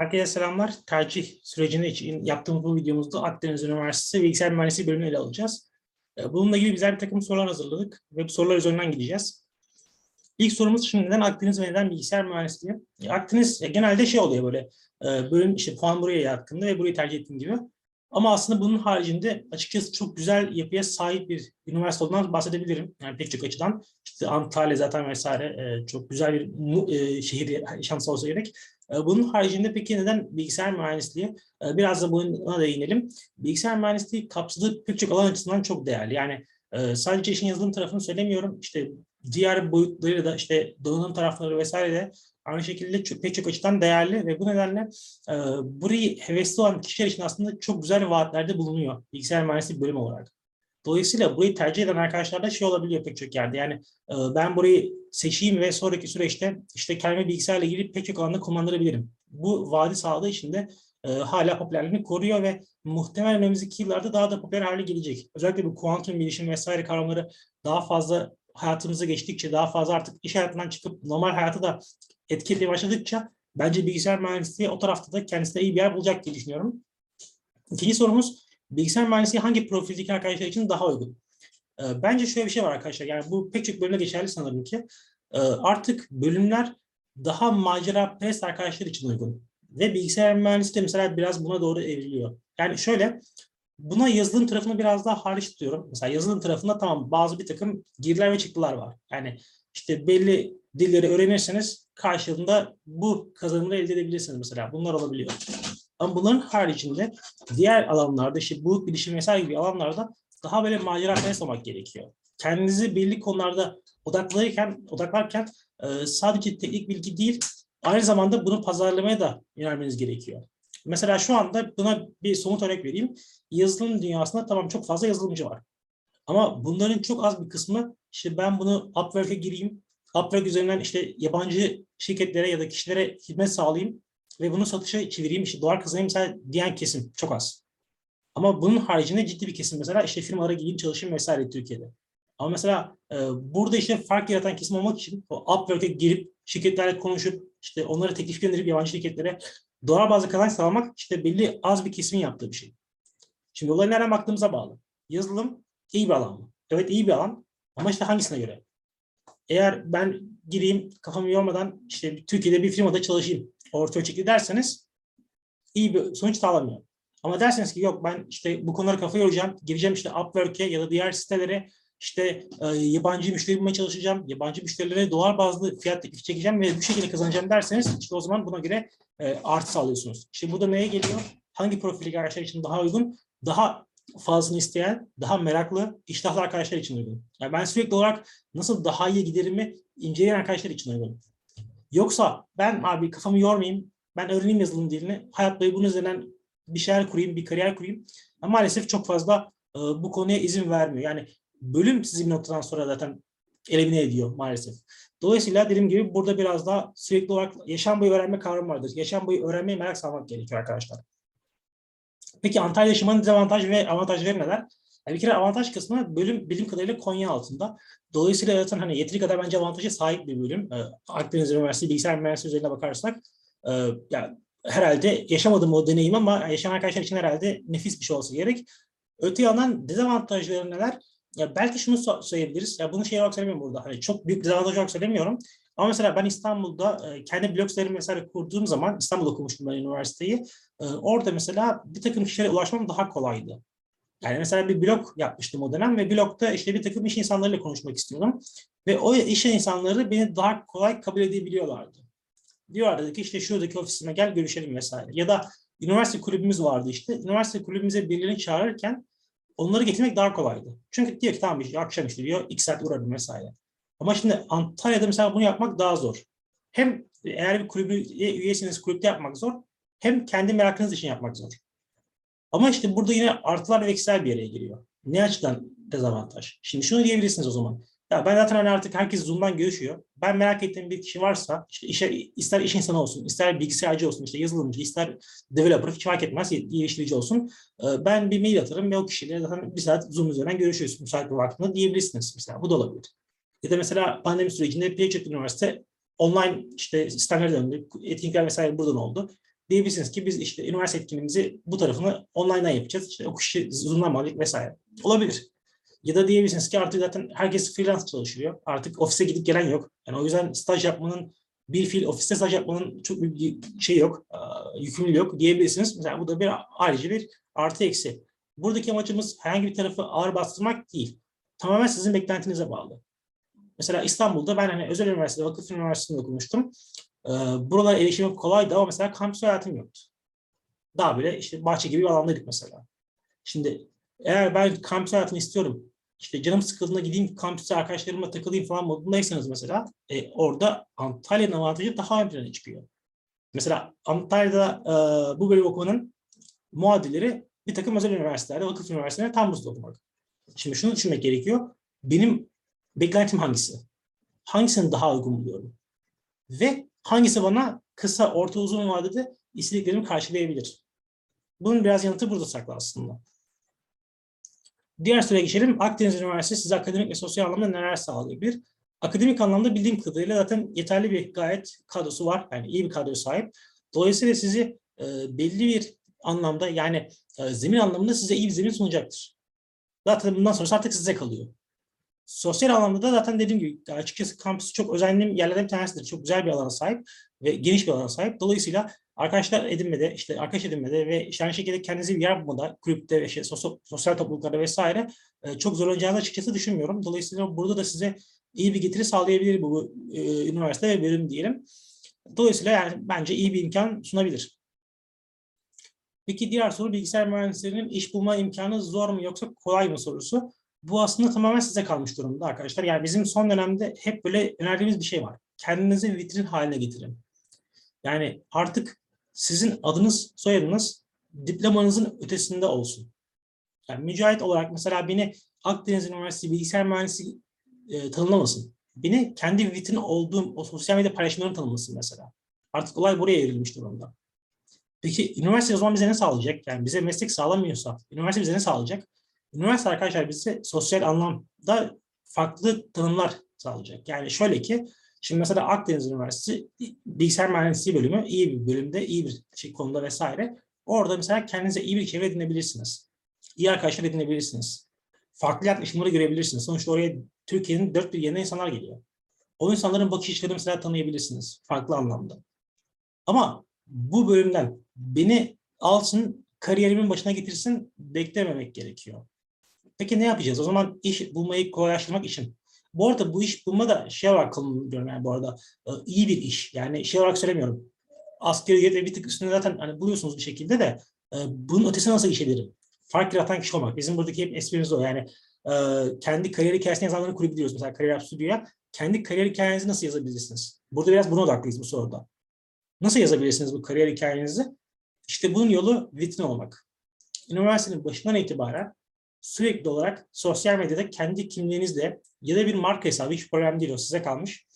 Herkese selamlar. Tercih sürecinde için yaptığımız bu videomuzda Akdeniz Üniversitesi Bilgisayar Mühendisliği bölümünü ele alacağız. Ee, Bununla ilgili güzel bir takım sorular hazırladık ve bu sorular üzerinden gideceğiz. İlk sorumuz şimdi neden Akdeniz ve neden bilgisayar mühendisliği? Akdeniz genelde şey oluyor böyle e, bölüm işte puan buraya yatkındı ve burayı tercih ettiğim gibi. Ama aslında bunun haricinde açıkçası çok güzel yapıya sahip bir üniversite olduğundan bahsedebilirim. Yani pek çok açıdan. İşte Antalya zaten vesaire e, çok güzel bir e, şehir şansı olsa gerek. E, Bunun haricinde peki neden bilgisayar mühendisliği? Biraz da buna değinelim. Bilgisayar mühendisliği kapsadığı pek çok alan açısından çok değerli. Yani sadece işin yazılım tarafını söylemiyorum. İşte diğer boyutları da işte donanım tarafları vesaire de aynı şekilde pek çok açıdan değerli ve bu nedenle e, burayı hevesli olan kişiler için aslında çok güzel vaatlerde bulunuyor bilgisayar mühendisliği bölümü olarak. Dolayısıyla burayı tercih eden arkadaşlar da şey olabiliyor pek çok yerde. Yani e, ben burayı seçeyim ve sonraki süreçte işte kendime bilgisayarla ilgili pek çok alanda kullandırabilirim. Bu vaadi sağladığı için de e, hala popülerliğini koruyor ve muhtemelen önümüzdeki yıllarda daha da popüler hale gelecek. Özellikle bu kuantum bilişim vesaire kavramları daha fazla hayatımıza geçtikçe, daha fazla artık iş hayatından çıkıp normal hayatı da etki etmeye başladıkça bence bilgisayar mühendisliği o tarafta da kendisine iyi bir yer bulacak diye düşünüyorum. İkinci sorumuz, bilgisayar mühendisliği hangi profildeki arkadaşlar için daha uygun? Ee, Bence şöyle bir şey var arkadaşlar, yani bu pek çok bölümde geçerli sanırım ki Ee, artık bölümler daha macera perest arkadaşlar için uygun. Ve bilgisayar mühendisliği de mesela biraz buna doğru evriliyor. Yani şöyle, buna yazılım tarafını biraz daha hariç tutuyorum. Mesela yazılım tarafında tamam bazı bir takım girdiler ve çıktılar var. Yani işte belli dilleri öğrenirseniz karşılığında bu kazanımları elde edebilirsiniz mesela. Bunlar olabiliyor. Ama bunların haricinde diğer alanlarda işte bu bilişim vesaire gibi alanlarda daha böyle macera olmak gerekiyor. Kendinizi belli konularda odaklarken, odaklarken e, sadece teknik bilgi değil, aynı zamanda bunu pazarlamaya da yönelmeniz gerekiyor. Mesela şu anda buna bir somut örnek vereyim. Yazılım dünyasında tamam çok fazla yazılımcı var. Ama bunların çok az bir kısmı işte ben bunu Upwork'e gireyim, Upwork üzerinden işte yabancı şirketlere ya da kişilere hizmet sağlayayım ve bunu satışa çevireyim, işte dolar kazanayım mesela diyen kesim çok az. Ama bunun haricinde ciddi bir kesim mesela işte firmalara gireyim çalışayım vesaire Türkiye'de. Ama mesela e, burada işte fark yaratan kesim olmak için o Upwork'e girip şirketlerle konuşup işte onlara teklif gönderip yabancı şirketlere dolar bazlı kazanç sağlamak işte belli az bir kesimin yaptığı bir şey. Şimdi olaya nereden baktığımıza bağlı. Yazılım iyi bir alan mı? Evet iyi bir alan ama işte hangisine göre? Eğer ben gireyim kafamı yormadan işte Türkiye'de bir firmada çalışayım orta ölçekli derseniz iyi bir sonuç sağlamıyor. Ama derseniz ki yok ben işte bu konulara kafa yoracağım, gireceğim işte Upwork'e ya da diğer sitelere işte e, yabancı müşteri bulmaya çalışacağım, yabancı müşterilere dolar bazlı fiyat teklifi çekeceğim ve bu şekilde kazanacağım derseniz işte o zaman buna göre e, artı sağlıyorsunuz. İşte bu da neye geliyor? Hangi profildeki arkadaşlar için daha uygun? Daha fazlasını isteyen, daha meraklı, iştahlı arkadaşlar için uygun. Yani ben sürekli olarak nasıl daha iyi giderimi inceleyen arkadaşlar için uygun. Yoksa ben abi kafamı yormayayım, ben öğreneyim yazılım dilini, hayat boyu bunun üzerinden bir şeyler kurayım, bir kariyer kurayım. Ama maalesef çok fazla e, bu konuya izin vermiyor. Yani bölüm sizi bir noktadan sonra zaten elimine ediyor maalesef. Dolayısıyla dediğim gibi burada biraz daha sürekli olarak yaşam boyu öğrenme kavramı vardır. Yaşam boyu öğrenmeye merak salmak gerekiyor arkadaşlar. Peki Antalya yaşamanın dezavantaj ve avantajları neler? Yani bir kere avantaj kısmı bölüm bilim kadarıyla Konya altında. Dolayısıyla zaten hani yeteri kadar bence avantaja sahip bir bölüm. Ee, Akdeniz Üniversitesi Bilgisayar Mühendisliği üzerine bakarsak e, yani herhalde yaşamadım o deneyim ama yaşayan arkadaşlar için herhalde nefis bir şey olsa gerek. Öte yandan dezavantajları neler? Ya belki şunu söyleyebiliriz. Ya bunu şey olarak söylemiyorum burada. Hani çok büyük dezavantaj olarak söylemiyorum. Ama mesela ben İstanbul'da e, kendi blog vesaire kurduğum zaman İstanbul'da okumuştum ben üniversiteyi. E, orada mesela bir takım kişilere ulaşmam daha kolaydı. Yani mesela bir blog yapmıştım o dönem ve blogda işte bir takım iş insanlarıyla konuşmak istiyordum. Ve o iş insanları beni daha kolay kabul edebiliyorlardı. Diyorlardı ki işte şuradaki ofisime gel görüşelim vesaire. Ya da üniversite kulübümüz vardı işte. Üniversite kulübümüze birilerini çağırırken onları getirmek daha kolaydı. Çünkü diyor ki tamam işte akşam işte diyor iki saat uğradım vesaire. Ama şimdi Antalya'da mesela bunu yapmak daha zor. Hem eğer bir kulübü üyesiniz kulüpte yapmak zor. Hem kendi merakınız için yapmak zor. Ama işte burada yine artılar ve eksiler bir araya giriyor. Ne açıdan dezavantaj? Şimdi şunu diyebilirsiniz o zaman. Ya ben zaten hani artık herkes Zoom'dan görüşüyor. Ben merak ettiğim bir kişi varsa işte işe, ister iş insanı olsun, ister bilgisayarcı olsun, işte yazılımcı, ister developer hiç fark etmez, geliştirici olsun. Ee, Ben bir mail atarım ve o kişiyle zaten bir saat Zoom üzerinden görüşüyoruz müsait bir vaktinde diyebilirsiniz mesela. Bu da olabilir. Ya da mesela pandemi sürecinde pek çok üniversite online işte sistemlere döndü. Etkinlikler vesaire buradan oldu. diyebilirsiniz ki biz işte üniversite etkinliğimizi bu tarafını online'dan yapacağız. İşte okuş Zoom'dan mı alacak vesaire. Olabilir. Ya da diyebilirsiniz ki artık zaten herkes freelance çalışıyor. Artık ofise gidip gelen yok. Yani o yüzden staj yapmanın bir fiil ofiste staj yapmanın çok büyük bir şey yok, yükümlülüğü yok diyebilirsiniz. Mesela bu da bir ayrıca bir artı eksi. Buradaki amacımız herhangi bir tarafı ağır bastırmak değil. Tamamen sizin beklentinize bağlı. Mesela İstanbul'da ben hani özel üniversitede, vakıf üniversitesinde okumuştum. Ee, buralara erişimim kolaydı ama mesela kampüs hayatım yoktu. Daha böyle işte bahçe gibi bir alandaydık mesela. Şimdi eğer ben kampüs hayatını istiyorum, işte canım sıkıldığında gideyim kampüste arkadaşlarımla takılayım falan modundaysanız mesela e, orada Antalya'nın avantajı daha ön plana çıkıyor. Mesela Antalya'da e, bu bölüm okumanın muadilleri bir takım özel üniversitelerde, vakıf üniversitelerinde tam burslu okumak. Şimdi şunu düşünmek gerekiyor. Benim beklentim hangisi? Hangisini daha uygun buluyorum? Ve hangisi bana kısa, orta, uzun vadede istediklerimi karşılayabilir? Bunun biraz yanıtı burada saklı aslında. Diğer soruya geçelim. Akdeniz Üniversitesi size akademik ve sosyal anlamda neler sağlayabilir? Akademik anlamda bildiğim kadarıyla zaten yeterli bir gayet kadrosu var. Yani iyi bir kadroya sahip. Dolayısıyla sizi e, belli bir anlamda yani e, zemin anlamında size iyi bir zemin sunacaktır. Zaten bundan sonrası artık size kalıyor. Sosyal anlamda da zaten dediğim gibi açıkçası kampüs çok özendiğim yerlerden bir tanesidir. Çok güzel bir alana sahip ve geniş bir alana sahip. Dolayısıyla arkadaşlar edinmede, işte arkadaş edinmede ve işte aynı şekilde kendinizi bir yer bulmada, kulüpte ve işte sosyal, topluluklarda vesaire e, çok zorlanacağını açıkçası düşünmüyorum. Dolayısıyla burada da size iyi bir getiri sağlayabilir bu e, üniversite ve bölüm diyelim. Dolayısıyla yani bence iyi bir imkan sunabilir. Peki diğer soru bilgisayar mühendislerinin iş bulma imkanı zor mu yoksa kolay mı sorusu. Bu aslında tamamen size kalmış durumda arkadaşlar. Yani bizim son dönemde hep böyle önerdiğimiz bir şey var. Kendinizi vitrin haline getirin. Yani artık sizin adınız, soyadınız diplomanızın ötesinde olsun. Yani mücahit olarak mesela beni Akdeniz Üniversitesi Bilgisayar Mühendisi e, tanımlamasın. Beni kendi vitrin olduğum o sosyal medya paylaşımlarını tanımlasın mesela. Artık olay buraya evrilmiş durumda. Peki üniversite o zaman bize ne sağlayacak? Yani bize meslek sağlamıyorsa üniversite bize ne sağlayacak? Üniversite arkadaşlar bize sosyal anlamda farklı tanımlar sağlayacak. Yani şöyle ki şimdi mesela Akdeniz Üniversitesi bilgisayar mühendisliği bölümü iyi bir bölümde, iyi bir şey konuda vesaire. Orada mesela kendinize iyi bir çevre edinebilirsiniz. İyi arkadaşlar edinebilirsiniz. Farklı yaklaşımları görebilirsiniz. Sonuçta oraya Türkiye'nin dört bir yerine insanlar geliyor. O insanların bakış açılarını mesela tanıyabilirsiniz farklı anlamda. Ama bu bölümden beni alsın, kariyerimin başına getirsin beklememek gerekiyor. Peki ne yapacağız? O zaman iş bulmayı kolaylaştırmak için. Bu arada bu iş bulma da şey olarak kullanıyorum yani bu arada e, iyi bir iş. Yani şey olarak söylemiyorum. Asgari ücret bir tık üstünde zaten hani buluyorsunuz bir şekilde de e, bunun ötesine nasıl iş ederim? Fark yaratan kişi olmak. Bizim buradaki hep esprimiz o. Yani e, kendi kariyer hikayesini yazanların kurabiliyoruz. Mesela Kariyer Stüdyo'ya. Kendi kariyer hikayenizi nasıl yazabilirsiniz? Burada biraz buna odaklıyız bu soruda. Nasıl yazabilirsiniz bu kariyer hikayenizi? İşte bunun yolu vitrin olmak. Üniversitenin başından itibaren sürekli olarak sosyal medyada kendi kimliğinizle ya da bir marka hesabı hiç problem değil o size kalmış.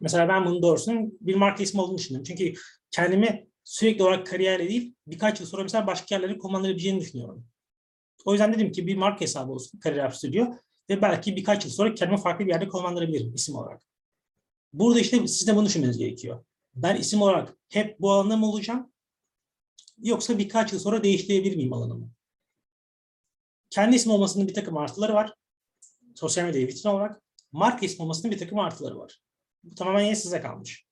Mesela ben bunun doğrusunun bir marka ismi olduğunu düşünüyorum. Çünkü kendimi sürekli olarak kariyerle değil birkaç yıl sonra mesela başka yerlere konumlandırabileceğini düşünüyorum. O yüzden dedim ki bir marka hesabı olsun Kariyer Stüdyo ve belki birkaç yıl sonra kendimi farklı bir yerde konumlandırabilirim isim olarak. Burada işte siz de bunu düşünmeniz gerekiyor. Ben isim olarak hep bu alanda mı olacağım? Yoksa birkaç yıl sonra değiştirebilir miyim alanımı? Kendi isim olmasının bir takım artıları var. Sosyal medya vitrin olarak. Marka ismi olmasının bir takım artıları var. Bu tamamen yine size kalmış.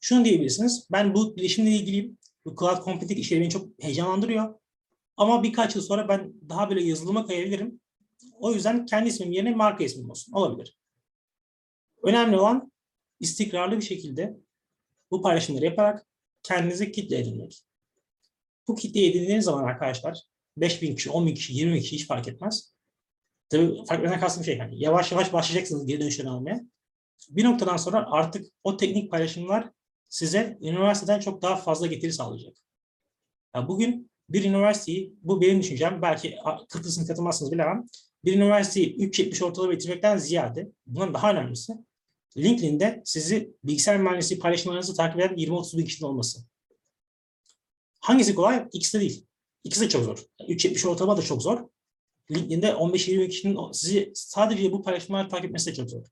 Şunu diyebilirsiniz. Ben bu bilişimle ilgiliyim. Bu cloud computing işleri beni çok heyecanlandırıyor. Ama birkaç yıl sonra ben daha böyle yazılıma kayabilirim. O yüzden kendi ismim yerine marka ismim olsun. Olabilir. Önemli olan istikrarlı bir şekilde bu paylaşımları yaparak kendinize kitle edinmek. Bu kitle edindiğiniz zaman arkadaşlar 5 bin kişi, 10 bin kişi, 20 bin kişi hiç fark etmez. Tabii fark etmeden kastım şey yani yavaş yavaş başlayacaksınız geri dönüşlerini almaya. Bir noktadan sonra artık o teknik paylaşımlar size üniversiteden çok daha fazla getiri sağlayacak. Yani bugün bir üniversiteyi, bu benim düşüncem, belki katılsın katılmazsınız bilemem. Bir üniversiteyi 3.70 ortalama bitirmekten ziyade, bundan daha önemlisi, LinkedIn'de sizi bilgisayar mühendisliği paylaşımlarınızı takip eden 20-30 bin kişinin olması. Hangisi kolay? İkisi de değil. İkisi de çok zor. 3.70 ortalama da çok zor. LinkedIn'de 15-20 kişinin sizi sadece bu paylaşımları takip etmesi de çok zor.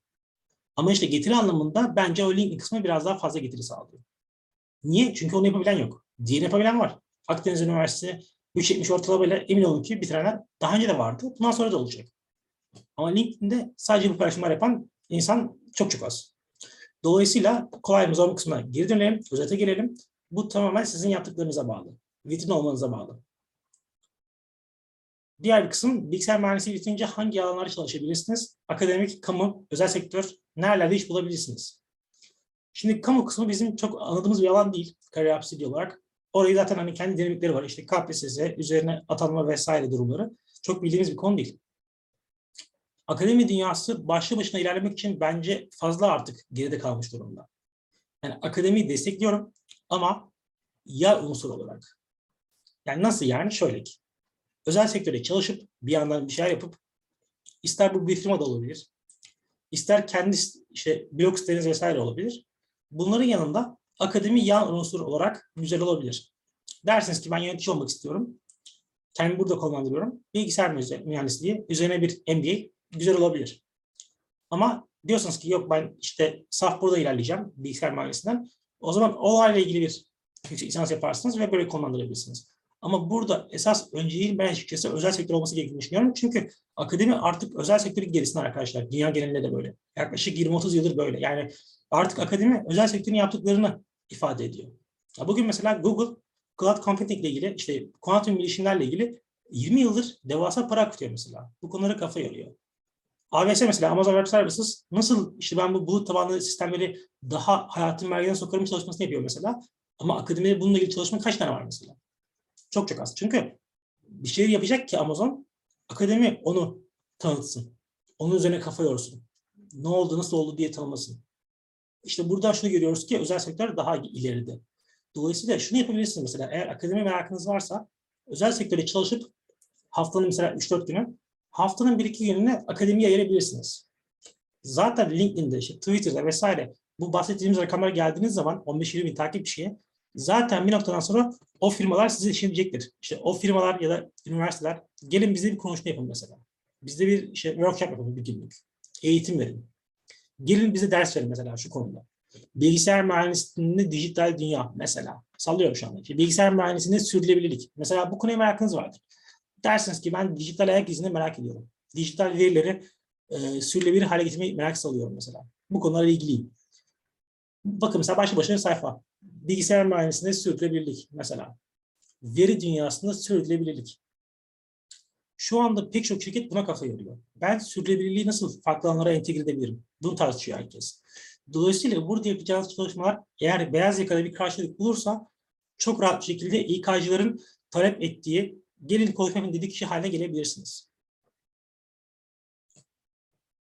Ama işte getiri anlamında bence o LinkedIn kısmı biraz daha fazla getiri sağlıyor. Niye? Çünkü onu yapabilen yok. Diğerini yapabilen var. Akdeniz Üniversitesi 370 ortalamayla emin olun ki bitirenler daha önce de vardı. Bundan sonra da olacak. Ama LinkedIn'de sadece bu paylaşımlar yapan insan çok çok az. Dolayısıyla kolay mı zor mu kısmına geri dönelim, özete gelelim. Bu tamamen sizin yaptıklarınıza bağlı. Vitrin olmanıza bağlı. Diğer bir kısım bilgisayar mühendisliği bitince hangi alanlarda çalışabilirsiniz? Akademik, kamu, özel sektör, nerelerde iş bulabilirsiniz? Şimdi kamu kısmı bizim çok anladığımız bir alan değil kariyer hapsidi olarak. Orayı zaten hani kendi dinamikleri var. İşte KPSS, üzerine atanma vesaire durumları. Çok bildiğimiz bir konu değil. Akademi dünyası başlı başına ilerlemek için bence fazla artık geride kalmış durumda. Yani akademiyi destekliyorum ama ya unsur olarak. Yani nasıl yani? Şöyle ki. Özel sektörde çalışıp bir yandan bir şeyler yapıp ister bu bir firma da olabilir. ister kendi işte blog siteniz vesaire olabilir. Bunların yanında akademi yan unsur olarak güzel olabilir. Dersiniz ki ben yönetici olmak istiyorum. Kendimi burada konumlandırıyorum. Bilgisayar mühendisliği, üzerine bir MBA güzel olabilir. Ama diyorsanız ki yok ben işte saf burada ilerleyeceğim bilgisayar mühendisliğinden. O zaman olayla ilgili bir yüksek lisans yaparsınız ve böyle konumlandırabilirsiniz. Ama burada esas önceliğin ben açıkçası özel sektör olması gerektiğini düşünüyorum. Çünkü akademi artık özel sektörün gerisinde arkadaşlar. Dünya genelinde de böyle. Yaklaşık 20-30 yıldır böyle. Yani artık akademi özel sektörün yaptıklarını ifade ediyor. Ya bugün mesela Google cloud computing ile ilgili işte kuantum bilişimlerle ilgili 20 yıldır devasa para akıtıyor mesela. Bu konulara kafa yoruyor. AWS mesela Amazon Web Services nasıl işte ben bu bulut tabanlı sistemleri daha hayatın merkezine sokarım çalışmasını yapıyor mesela. Ama akademide bununla ilgili çalışma kaç tane var mesela? Çok çok az. Çünkü bir şey yapacak ki Amazon, akademi onu tanıtsın. Onun üzerine kafa yorsun. Ne oldu, nasıl oldu diye tanımasın. İşte burada şunu görüyoruz ki özel sektör daha ileride. Dolayısıyla şunu yapabilirsiniz mesela eğer akademi merakınız varsa özel sektörde çalışıp haftanın mesela 3-4 günü haftanın 1-2 gününü akademiye ayırabilirsiniz. Zaten LinkedIn'de, işte Twitter'da vesaire bu bahsettiğimiz rakamlara geldiğiniz zaman 15-20 bin takipçiye zaten bir noktadan sonra o firmalar size işleyecektir. İşte o firmalar ya da üniversiteler gelin bize bir konuşma yapın mesela. Bizde bir işte workshop yapalım bir günlük. Eğitim verin. Gelin bize ders verin mesela şu konuda. Bilgisayar mühendisliğinde dijital dünya mesela. Sallıyorum şu anda. Bilgisayar mühendisliğinde sürdürülebilirlik. Mesela bu konuya merakınız vardır. Dersiniz ki ben dijital ayak izini merak ediyorum. Dijital verileri e, sürdürülebilir hale getirmeyi merak salıyorum mesela. Bu konularla ilgiliyim. Bakın mesela başlı başına sayfa. Bilgisayar mühendisliğinde sürdürülebilirlik mesela. Veri dünyasında sürdürülebilirlik. Şu anda pek çok şirket buna kafa yoruyor. Ben sürdürülebilirliği nasıl farklı alanlara entegre edebilirim? Bunu tartışıyor herkes. Dolayısıyla burada yapacağınız çalışmalar eğer beyaz yakada bir karşılık bulursa çok rahat bir şekilde İK'cıların talep ettiği, gelin konuşmayın dediği kişi haline gelebilirsiniz.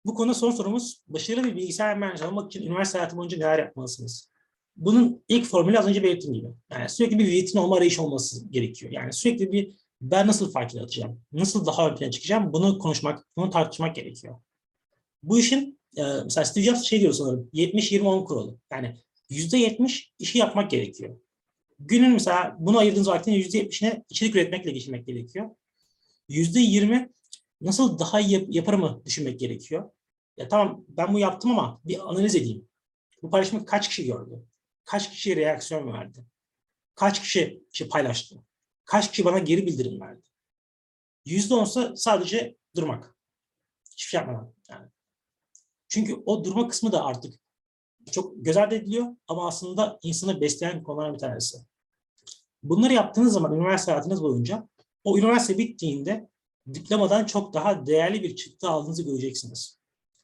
Bu konu son sorumuz. Başarılı bir bilgisayar mühendisi olmak için üniversite hayatı boyunca neler yapmalısınız? Bunun ilk formülü az önce belirttiğim gibi. Yani sürekli bir vitrin olma arayışı olması gerekiyor. Yani sürekli bir ben nasıl fark yaratacağım? Nasıl daha ön plana çıkacağım? Bunu konuşmak, bunu tartışmak gerekiyor. Bu işin e, mesela Steve Jobs şey diyor sanırım 70-20-10 kuralı. Yani %70 işi yapmak gerekiyor. Günün mesela bunu ayırdığınız vaktin %70'ine içerik üretmekle geçirmek gerekiyor. %20 nasıl daha iyi yap yaparımı düşünmek gerekiyor. Ya tamam ben bu yaptım ama bir analiz edeyim. Bu paylaşımı kaç kişi gördü? Kaç kişi reaksiyon verdi? Kaç kişi paylaştı? Kaç kişi bana geri bildirim verdi? Yüzde onsa sadece durmak. Hiçbir şey yapmadan. Yani. Çünkü o durma kısmı da artık çok göz ardı ediliyor ama aslında insanı besleyen konular bir tanesi. Bunları yaptığınız zaman üniversite hayatınız boyunca o üniversite bittiğinde diplomadan çok daha değerli bir çıktı aldığınızı göreceksiniz.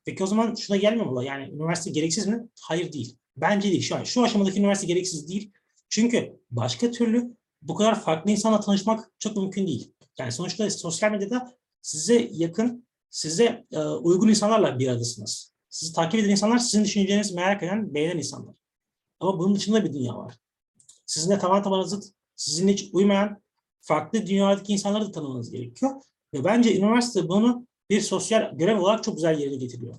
Peki o zaman şuna gelmiyor mu? Yani üniversite gereksiz mi? Hayır değil. Bence değil. Şu an şu aşamadaki üniversite gereksiz değil. Çünkü başka türlü bu kadar farklı insanla tanışmak çok mümkün değil. Yani sonuçta sosyal medyada size yakın, size e, uygun insanlarla bir aradasınız. Sizi takip eden insanlar sizin düşüncelerinizi merak eden, beğenen insanlar. Ama bunun dışında bir dünya var. Sizinle tamamen tamamen zıt, sizinle hiç uymayan, farklı dünyadaki insanları da tanımanız gerekiyor. Ve bence üniversite bunu bir sosyal görev olarak çok güzel yerine getiriyor.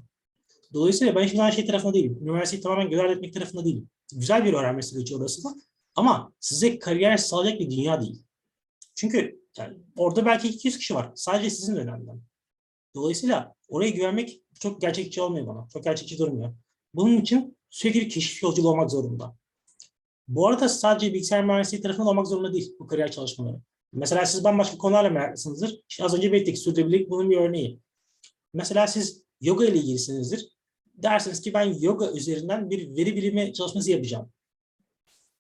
Dolayısıyla ben hiçbir zaman şey tarafında değilim. Üniversiteyi tamamen göz etmek tarafında değilim. Güzel bir öğrenme süreci orası da. Ama size kariyer sağlayacak bir dünya değil. Çünkü yani orada belki 200 kişi var. Sadece sizin dönemden. Dolayısıyla oraya güvenmek çok gerçekçi olmuyor bana. Çok gerçekçi durmuyor. Bunun için sürekli bir keşif yolculuğu olmak zorunda. Bu arada sadece bilgisayar mühendisliği tarafından olmak zorunda değil bu kariyer çalışmaları. Mesela siz bambaşka konularla meraklısınızdır. İşte az önce belirttik sürdürülebilirlik bunun bir örneği. Mesela siz yoga ile ilgilisinizdir. Dersiniz ki ben yoga üzerinden bir veri bilimi çalışması yapacağım.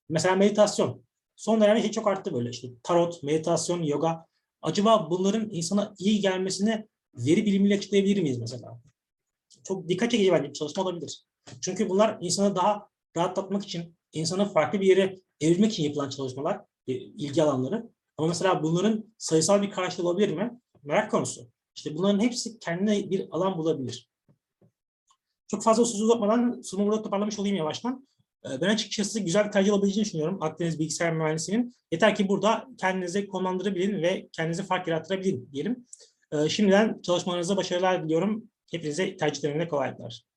Mesela meditasyon. Son dönemde şey çok arttı böyle işte tarot, meditasyon, yoga. Acaba bunların insana iyi gelmesini veri bilimiyle açıklayabilir miyiz mesela? Çok dikkat çekici bir çalışma olabilir. Çünkü bunlar insanı daha rahatlatmak için, insanı farklı bir yere evirmek için yapılan çalışmalar, e, ilgi alanları. Ama mesela bunların sayısal bir karşılığı olabilir mi? Merak konusu. İşte bunların hepsi kendine bir alan bulabilir. Çok fazla söz uzatmadan sunumu burada toparlamış olayım yavaştan. Ee, Ben açıkçası güzel bir tercih olabileceğini düşünüyorum Akdeniz Bilgisayar Mühendisliği'nin. Yeter ki burada kendinizi konumlandırabilin ve kendinizi fark yarattırabilin diyelim. Ee, Şimdiden çalışmalarınıza başarılar diliyorum. Hepinize tercih döneminde kolaylıklar.